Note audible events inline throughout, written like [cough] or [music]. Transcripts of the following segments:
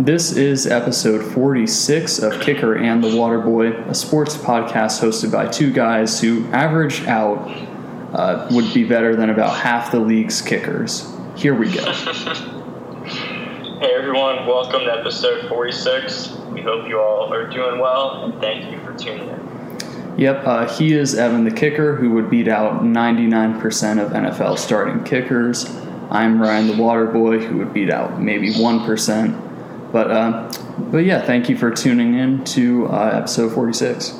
This is episode 46 of Kicker and the Waterboy, a sports podcast hosted by two guys who average out uh, would be better than about half the league's kickers. Here we go. [laughs] Hey everyone, welcome to episode 46. We hope you all are doing well and thank you for tuning in. Yep, uh, he is Evan the kicker, who would beat out 99% of NFL starting kickers. I'm Ryan the water boy, who would beat out maybe 1%. But, uh, but yeah, thank you for tuning in to uh, episode 46.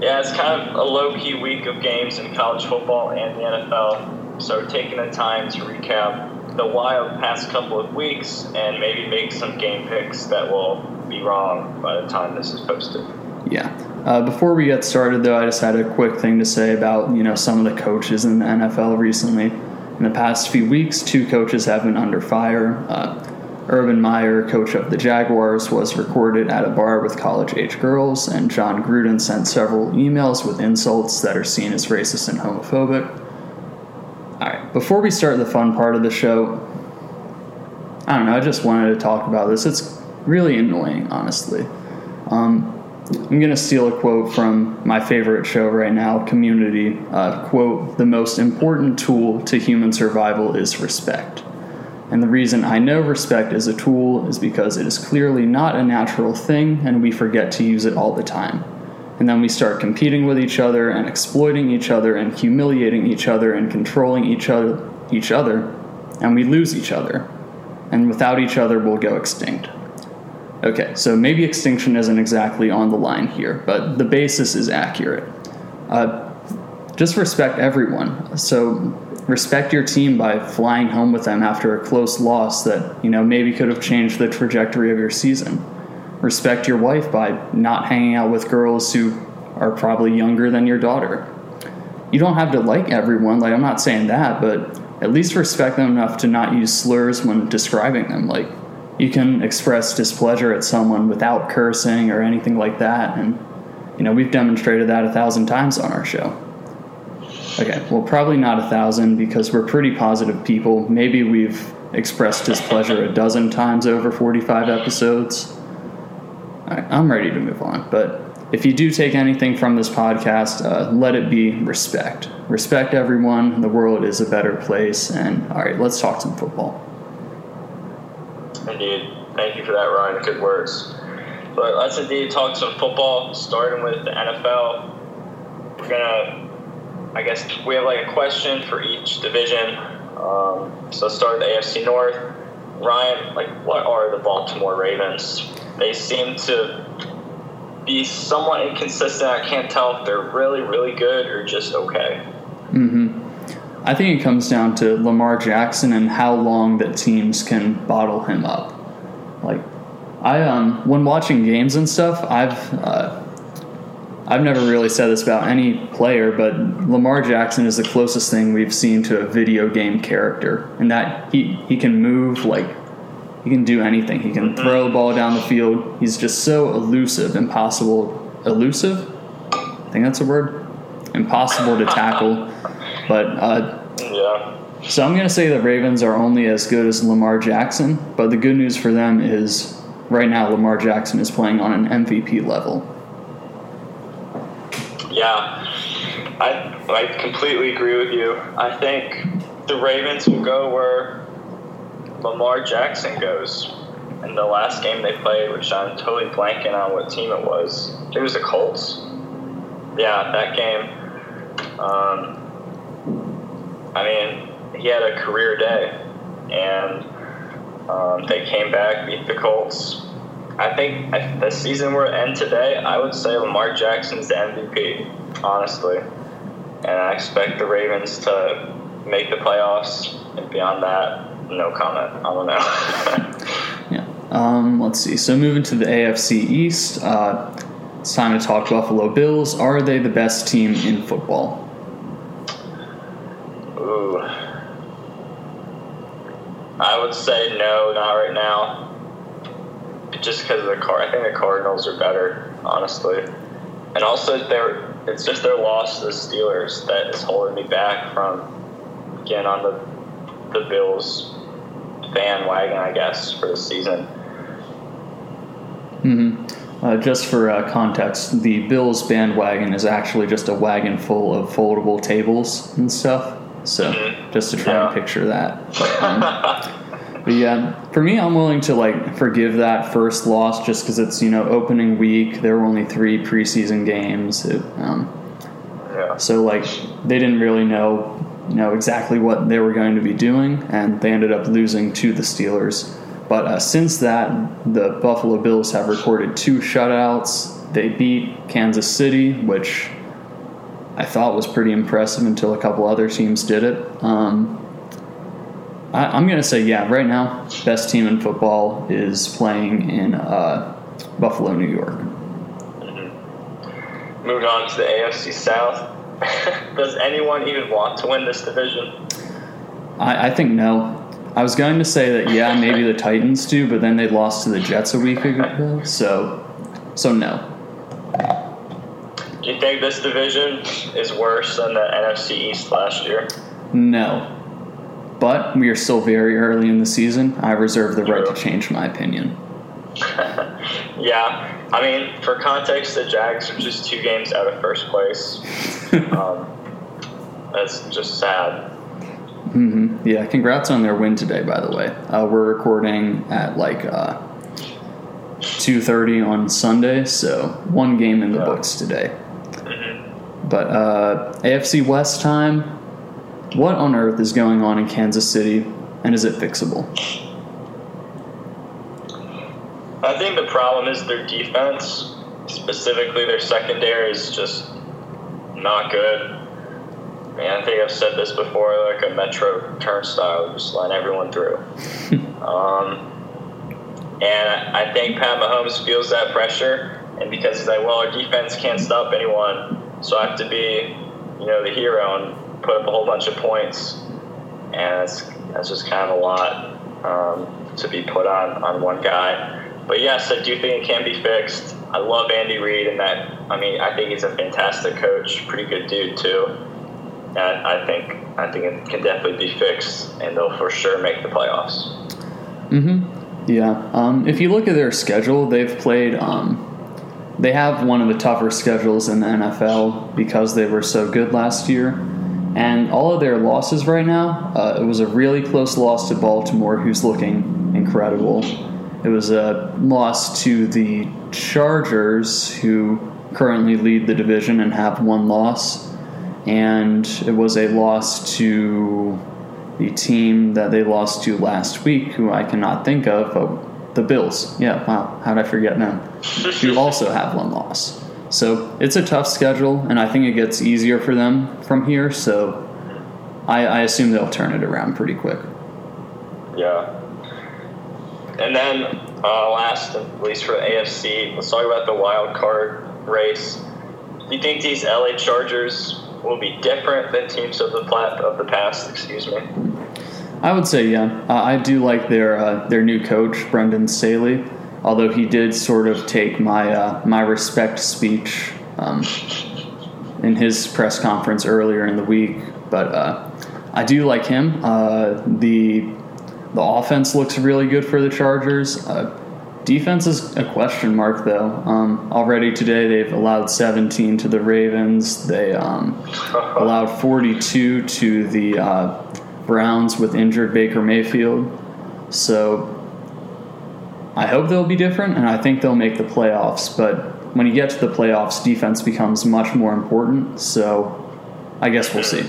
Yeah, it's kind of a low key week of games in college football and the NFL. So taking the time to recap the wild past couple of weeks and maybe make some game picks that will be wrong by the time this is posted. Yeah. Uh, before we get started, though, I just had a quick thing to say about you know some of the coaches in the NFL recently. In the past few weeks, two coaches have been under fire. Uh, Urban Meyer, coach of the Jaguars, was recorded at a bar with college age girls, and Jon Gruden sent several emails with insults that are seen as racist and homophobic. All right, before we start the fun part of the show, I don't know, I just wanted to talk about this. It's really annoying, honestly. Um, I'm going to steal a quote from my favorite show right now, Community. Uh, quote, the most important tool to human survival is respect. And the reason I know respect is a tool is because it is clearly not a natural thing and we forget to use it all the time. And then we start competing with each other and exploiting each other and humiliating each other and controlling each other each other and we lose each other. And without each other we'll go extinct. Okay, so maybe extinction isn't exactly on the line here, but the basis is accurate. Uh, just respect everyone. So respect your team by flying home with them after a close loss that you know maybe could have changed the trajectory of your season. Respect your wife by not hanging out with girls who are probably younger than your daughter. You don't have to like everyone, like I'm not saying that, but at least respect them enough to not use slurs when describing them. Like you can express displeasure at someone without cursing or anything like that. And, you know, we've demonstrated that a thousand times on our show. Okay, well, probably not a thousand because we're pretty positive people. Maybe we've expressed displeasure a dozen times over 45 episodes. Right, I'm ready to move on. But if you do take anything from this podcast, uh, let it be respect. Respect everyone. The world is a better place. And all right, let's talk some football. Indeed. Thank you for that, Ryan. Good words. But let's indeed talk some football, starting with the NFL. We're going to, I guess, we have like a question for each division. Um, so start with the AFC North. Ryan, like, what are the Baltimore Ravens? They seem to be somewhat inconsistent. I can't tell if they're really, really good or just okay. Mm-hmm. I think it comes down to Lamar Jackson and how long that teams can bottle him up. Like, I um, when watching games and stuff, I've uh, I've never really said this about any player, but Lamar Jackson is the closest thing we've seen to a video game character, in that he he can move like he can do anything. He can throw a ball down the field. He's just so elusive, impossible, elusive. I think that's a word. Impossible to tackle. But uh, yeah. So I'm going to say the Ravens are only as good as Lamar Jackson, but the good news for them is right now Lamar Jackson is playing on an MVP level. Yeah, I I completely agree with you. I think the Ravens will go where Lamar Jackson goes. In the last game they played, which I'm totally blanking on what team it was. It was the Colts. Yeah, that game. Um, I mean, he had a career day, and um, they came back, beat the Colts. I think if the season were end today, I would say Lamar Jackson's the MVP, honestly. And I expect the Ravens to make the playoffs, and beyond that, no comment. I don't know. [laughs] yeah. Um, let's see. So moving to the AFC East, uh, it's time to talk Buffalo Bills. Are they the best team in football? Ooh. I would say no, not right now. Just because of the car, I think the Cardinals are better, honestly. And also, they're, it's just their loss to the Steelers that is holding me back from getting on the the Bills bandwagon, I guess, for the season. hmm Uh, just for uh, context, the Bills bandwagon is actually just a wagon full of foldable tables and stuff. So Mhm. just to try Yeah. and picture that. But, [laughs] um, but yeah, for me, I'm willing to like forgive that first loss just because it's you know opening week. There were only three preseason games. It, um, yeah. So like they didn't really know you know exactly what they were going to be doing, and they ended up losing to the Steelers. But uh, since that, the Buffalo Bills have recorded two shutouts. They beat Kansas City, which I thought was pretty impressive until a couple other teams did it. Um, I, I'm going to say, yeah, right now, best team in football is playing in uh, Buffalo, New York. Moving on to the AFC South. [laughs] Does anyone even want to win this division? I, I think no. I was going to say that yeah, maybe the Titans do, but then they lost to the Jets a week ago, so so no. Do you think this division is worse than the NFC East last year? No. But we are still very early in the season. I reserve the right to change my opinion. [laughs] Yeah, I mean, for context, the Jags are just two games out of first place. [laughs] um, that's just sad. hmm Yeah, congrats on their win today. By the way, uh, we're recording at like uh, two thirty on Sunday, so one game in the Yeah. books today. hmm But uh, AFC West time. What on earth is going on in Kansas City, and is it fixable? I think the problem is their defense, specifically their secondary, is just not good. Man, I think I've said this before, like a metro turnstile, just let everyone through. [laughs] um, and I I think Pat Mahomes feels that pressure, and because he's like, well, our defense can't stop anyone, so I have to be, you know, the hero and put up a whole bunch of points, and that's that's just kind of a lot um, to be put on on one guy. But yes, I do think it can be fixed. I love Andy Reid, and that I mean, I think he's a fantastic coach, pretty good dude too. And I think I think it can definitely be fixed, and they'll for sure make the playoffs. Mm-hmm. Yeah. Um, if you look at their schedule, they've played. Um, they have one of the tougher schedules in the NFL because they were so good last year, and all of their losses right now. Uh, it was a really close loss to Baltimore, who's looking incredible. It was a loss to the Chargers, who currently lead the division and have one loss, and it was a loss to the team that they lost to last week, who I cannot think of, but the Bills. Yeah, wow, how did I forget them? [laughs] who also have one loss. So it's a tough schedule, and I think it gets easier for them from here. So I, I assume they'll turn it around pretty quick. Yeah. And then uh, last, at least for the AFC, let's talk about the wild card race. Do you think these LA Chargers will be different than teams of the plat of the past? Excuse me. I would say, yeah, uh, I do like their uh, their new coach, Brandon Staley. Although he did sort of take my uh, my respect speech um, in his press conference earlier in the week, but uh, I do like him. Uh, the the offense looks really good for the Chargers. Uh, defense is a question mark, though. Um, already today, they've allowed 17 to the Ravens. They um, allowed 42 to the uh, Browns with injured Baker Mayfield. So I hope they'll be different, and I think they'll make the playoffs. But when you get to the playoffs, defense becomes much more important. So I guess we'll see. [clears throat]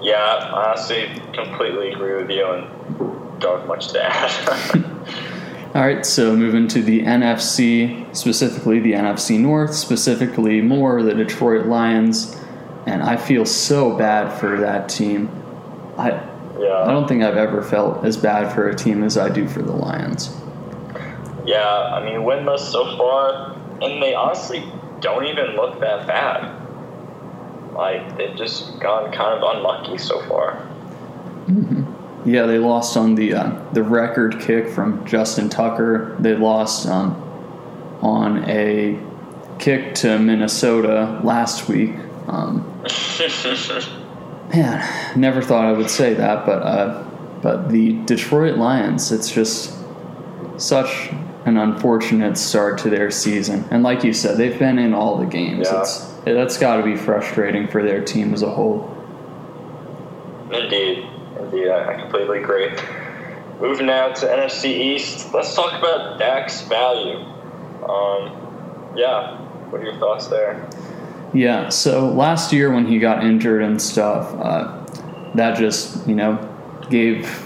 yeah, I honestly completely agree with you and don't have much to add. [laughs] All right, so moving to the NFC, specifically the NFC North, specifically more the Detroit Lions, and I feel so bad for that team. I I don't think I've ever felt as bad for a team as I do for the Lions. Yeah, I mean, winless so far, and they honestly don't even look that bad. Like, they've just gone kind of unlucky so far. Yeah, they lost on the uh, the record kick from Justin Tucker. They lost um, on a kick to Minnesota last week. Um, [laughs] man, never thought I would say that, but uh, but the Detroit Lions, it's just such an unfortunate start to their season. And like you said, they've been in all the games. Yeah. It's that's got to be frustrating for their team as a whole. Indeed, indeed, I I completely agree. Moving now to NFC East, let's talk about Dak's value. Um, yeah, what are your thoughts there? Yeah, so last year when he got injured and stuff, uh, that just you know gave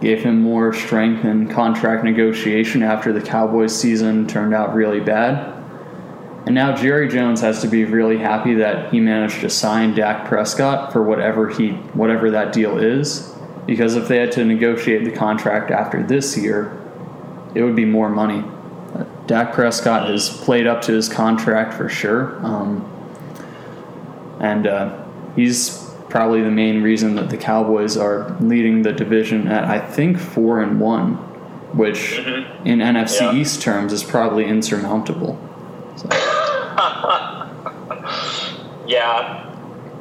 gave him more strength in contract negotiation after the Cowboys season turned out really bad. And now Jerry Jones has to be really happy that he managed to sign Dak Prescott for whatever he whatever that deal is, because if they had to negotiate the contract after this year, it would be more money. Dak Prescott has played up to his contract for sure. Um, and uh, he's probably the main reason that the Cowboys are leading the division at I think four and one, which Mhm. in NFC Yeah. East terms is probably insurmountable. So, [laughs] Yeah,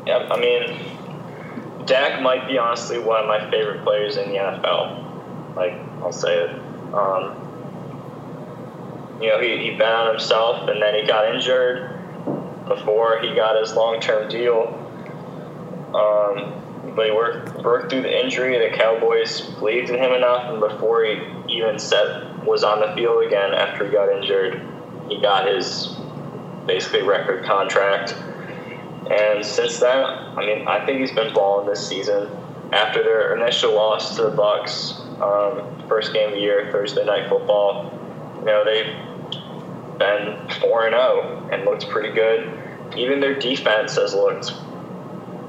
yeah. I mean, Dak might be honestly one of my favorite players in the NFL. Like I'll say it. Um, you know, he, he bet on himself, and then he got injured before he got his long term deal. Um, he worked worked through the injury. The Cowboys believed in him enough, and before he even set was on the field again after he got injured, he got his basically record contract. And since then, I mean, I think he's been balling this season. After their initial loss to the Bucs, um, first game of the year, Thursday night football, you know they've been four and zero and looks pretty good. Even their defense has looked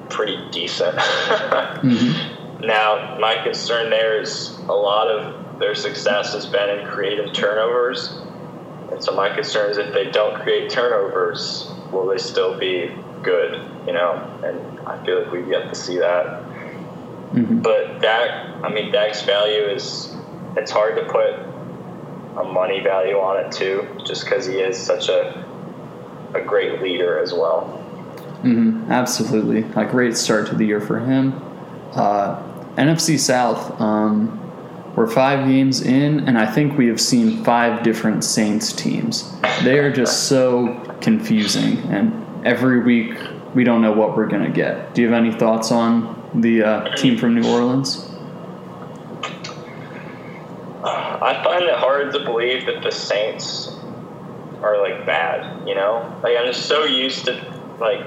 pretty decent. [laughs] mhm. Now, my concern there is a lot of their success has been in creative turnovers. And so my concern is if they don't create turnovers, will they still be good? You know, and I feel like we've yet to see that. Mhm. But Dak, I mean, Dak's value is it's hard to put a money value on it too, just because he is such a a great leader as well. Mhm, absolutely. A great start to the year for him. Uh, NFC South, um, we're five games in, and I think we have seen five different Saints teams. They are just so confusing, and every week we don't know what we're to get. Do you have any thoughts on the uh, team from New Orleans? I find it hard to believe that the Saints are like bad, you know? Like I'm just so used to like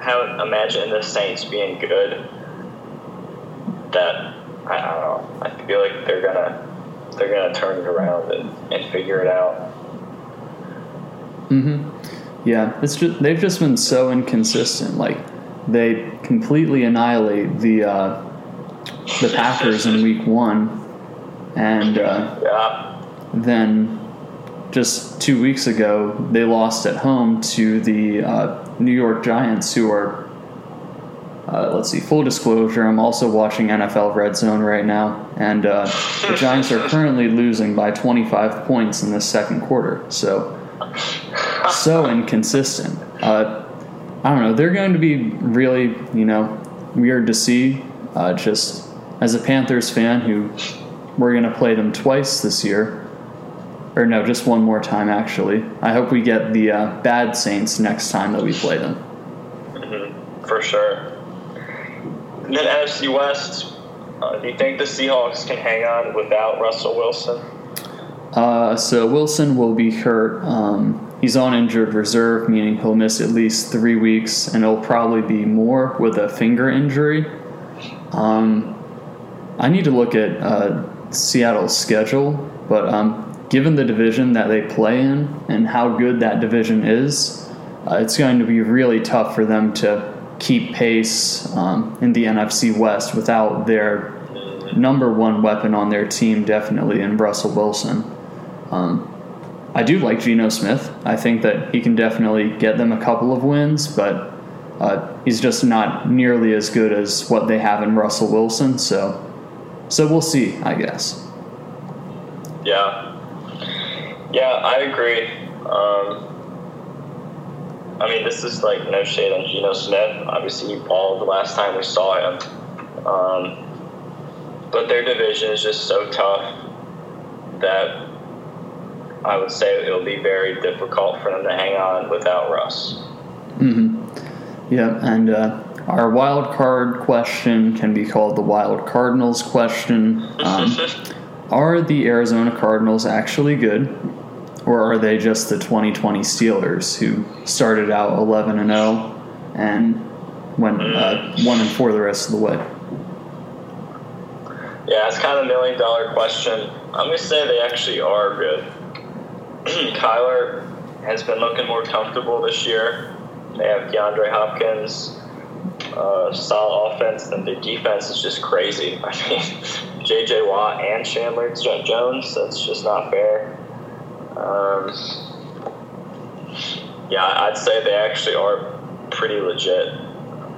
how imagine the Saints being good that I, I don't know. I feel like they're gonna they're gonna turn it around and, and figure it out. Mm-hmm. Yeah, it's just they've just been so inconsistent. Like they completely annihilate the uh, the Packers in [laughs] Week One, and uh, Yeah. then just two weeks ago they lost at home to the uh, New York Giants, who are. Uh, let's see. Full disclosure: I'm also watching NFL Red Zone right now, and uh, the Giants are currently losing by 25 points in the second quarter. So so inconsistent. Uh, I don't know. They're going to be really, you know, weird to see. Uh, just as a Panthers fan, who we're going to play them twice this year, or no, just one more time actually. I hope we get the uh, bad Saints next time that we play them. hmm For sure. And then NFC West, uh, do you think the Seahawks can hang on without Russell Wilson? Uh, so Wilson will be hurt. Um, he's on injured reserve, meaning he'll miss at least three weeks, and it'll probably be more with a finger injury. Um, I need to look at uh, Seattle's schedule, but um, given the division that they play in and how good that division is, uh, it's going to be really tough for them to keep pace um, in the NFC West without their number one weapon on their team, definitely in Russell Wilson. Um, I do like Geno Smith. I think that he can definitely get them a couple of wins, but uh, he's just not nearly as good as what they have in Russell Wilson. So, so we'll see. I guess. Yeah. Yeah, I agree. Um, I mean, this is like no shade on Geno Smith. Obviously, he balled the last time we saw him. Um, but their division is just so tough that I would say it'll be very difficult for them to hang on without Russ. Mm-hmm. Yeah, and uh, our wild card question can be called the wild Cardinals question. Um, are the Arizona Cardinals actually good, or are they just the 2020 Steelers who started out 11 and 0 and went uh, one and four the rest of the way? Yeah, it's kind of a million dollar question. I'm gonna say they actually are good. [clears throat] Kyler has been looking more comfortable this year. They have DeAndre Hopkins, uh, solid offense, and their defense is just crazy. [laughs] I mean, J.J. Watt and Chandler Jones, that's just not fair. Um, yeah, I'd say they actually are pretty legit.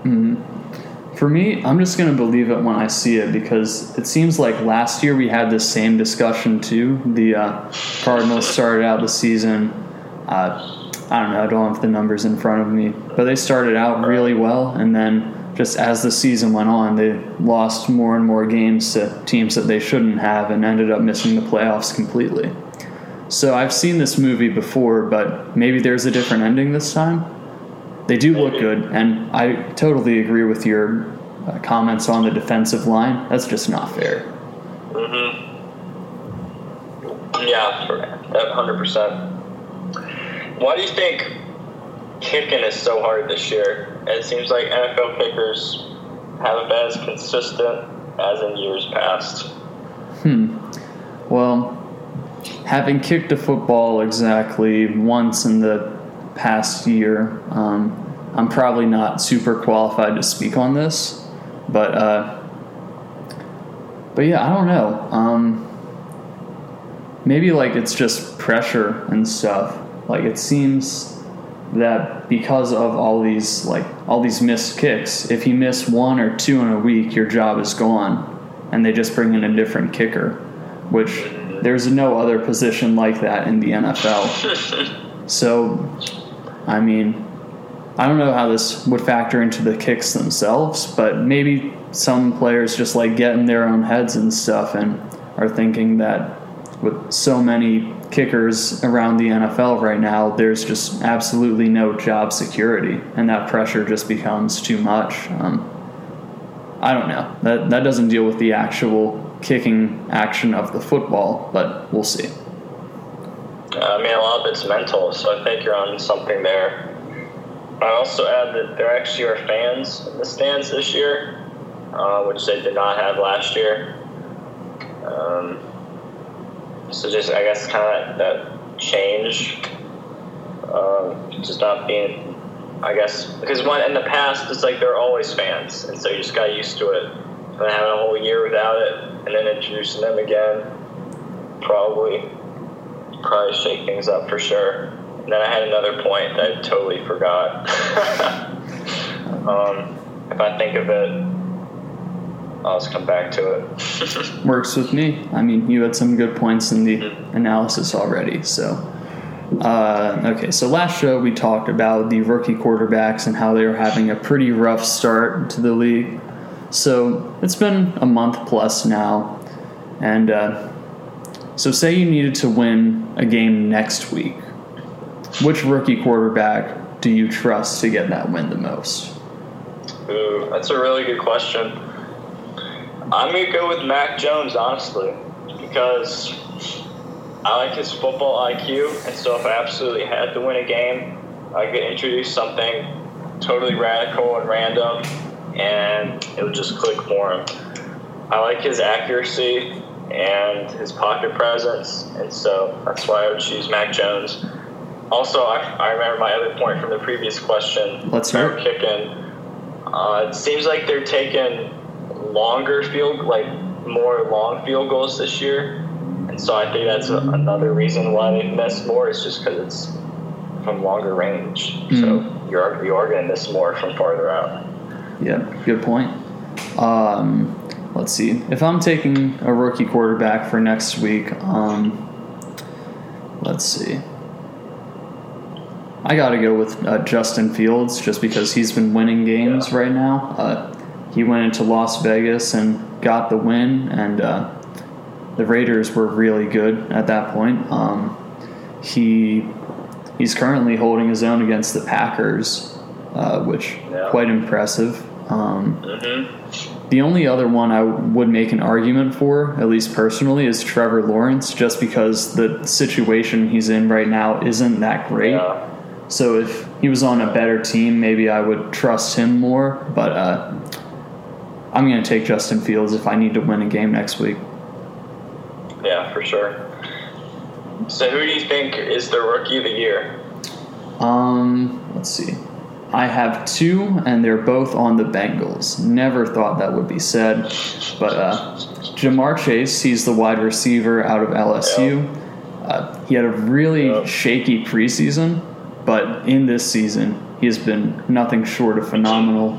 Mm-hmm. For me, I'm just going to believe it when I see it because it seems like last year we had this same discussion too. The uh, Cardinals started out the season. Uh, I don't know, I don't have the numbers in front of me, but they started out really well, and then just as the season went on, they lost more and more games to teams that they shouldn't have and ended up missing the playoffs completely. So I've seen this movie before, but maybe there's a different ending this time. They do look good, and I totally agree with your uh, comments on the defensive line. That's just not fair. Mm-hmm. Yeah, hundred percent. Why do you think kicking is so hard this year? It seems like NFL kickers haven't been as consistent as in years past. Hmm. Well, having kicked a football exactly once in the past year, um, I'm probably not super qualified to speak on this, but uh, but yeah, I don't know. Um, maybe like it's just pressure and stuff. Like it seems that because of all these like all these missed kicks, if you miss one or two in a week, your job is gone, and they just bring in a different kicker, which there's no other position like that in the NFL. [laughs] so, I mean, I don't know how this would factor into the kicks themselves, but maybe some players just like get in their own heads and stuff and are thinking that with so many kickers around the NFL right now, there's just absolutely no job security, and that pressure just becomes too much. Um, I don't know. That that doesn't deal with the actual kicking action of the football, but we'll see. I mean, a lot of it's mental, so I think you're on something there. I also add that there actually are fans in the stands this year, uh, which they did not have last year. Um, so just I guess kind of that, change, um, just not being, I guess because when in the past it's like they're always fans, and so you just got used to it. But having a whole year without it, and then introducing them again, probably probably shake things up for sure. And then I had another point that I totally forgot. [laughs] um, if I think of it, I'll just come back to it. [laughs] Works with me. I mean, you had some good points in the mm-hmm. analysis already. So, uh, okay, so last show we talked about the rookie quarterbacks and how they were having a pretty rough start to the league. So it's been a month plus now, and uh, so say you needed to win a game next week. Which rookie quarterback do you trust to get that win the most? Ooh, that's a really good question. I'm gonna go with Mac Jones, honestly, because I like his football IQ, and so if I absolutely had to win a game, I could introduce something totally radical and random, and it would just click for him. I like his accuracy and his pocket presence, and so that's why I would choose Mac Jones. Also, I, I remember my other point from the previous question. Let's start kicking. Uh, it seems like they're taking longer field, like more long field goals this year, and so I think that's a, another reason why they miss more. Is just because it's from longer range, mm-hmm. so you're you are going to miss more from farther out. Yeah, good point. Um, let's see. If I'm taking a rookie quarterback for next week, um, let's see. I got to go with uh, Justin Fields just because he's been winning games Yeah. right now. Uh, he went into Las Vegas and got the win, and uh, the Raiders were really good at that point. Um, he he's currently holding his own against the Packers, uh, which Yeah. quite impressive. Um, Mm-hmm. the only other one I would make an argument for, at least personally, is Trevor Lawrence, just because the situation he's in right now isn't that great. Yeah. So if he was on a better team, maybe I would trust him more. But uh, I'm going to take Justin Fields if I need to win a game next week. Yeah, for sure. So who do you think is the rookie of the year? Um, let's see. I have two, and they're both on the Bengals. Never thought that would be said, but uh, Ja'Marr Chase, he's the wide receiver out of LSU. Uh, he had a really Yep. shaky preseason, but in this season, he has been nothing short of phenomenal.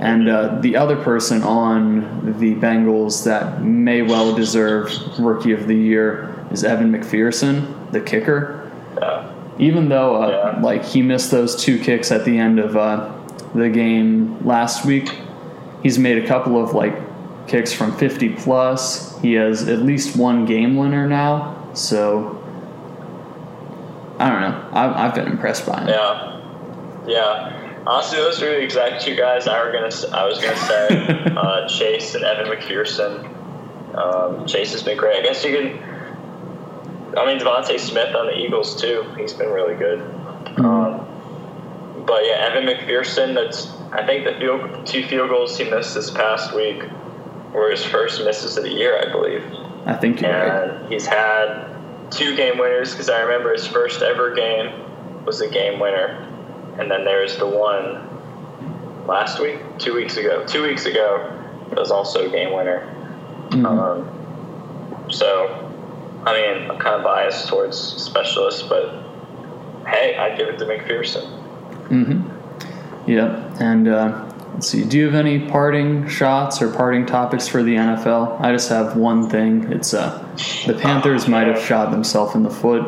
And uh, the other person on the Bengals that may well deserve Rookie of the Year is Evan McPherson, the kicker Yeah. even though uh, Yeah. like he missed those two kicks at the end of uh, the game last week he's made a couple of like kicks from 50 plus he has at least one game winner now so i don't know i've, I've been impressed by him Yeah. Yeah. Honestly, those are the exact two guys I were gonna. I was gonna say [laughs] uh, Chase and Evan McPherson. Um, Chase has been great. I guess you can. I mean, DeVonta Smith on the Eagles too. He's been really good. Um, but yeah, Evan McPherson. That's I think the field, two field goals he missed this past week were his first misses of the year, I believe. i think you're right and he's had two game winners because I remember his first ever game was a game winner, and then there's the one last week, two weeks ago, two weeks ago that was also a game winner. Mhm. Um, so, I mean, I'm kind of biased towards specialists, but hey, I'd give it to McPherson. Mm-hmm. Yep. And uh, let's see. Do you have any parting shots or parting topics for the NFL? I just have one thing. It's uh, the Panthers might have shot themselves in the foot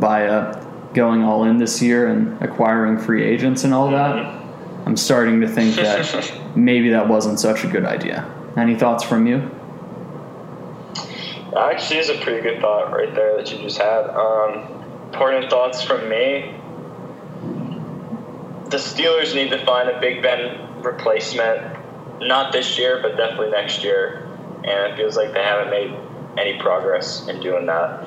by uh, going all in this year and acquiring free agents and all that. I'm starting to think that [laughs] maybe that wasn't such a good idea. Any thoughts from you? Actually, is a pretty good thought right there that you just had. Um, important thoughts from me. The Steelers need to find a Big Ben replacement, not this year, but definitely next year. And it feels like they haven't made any progress in doing that.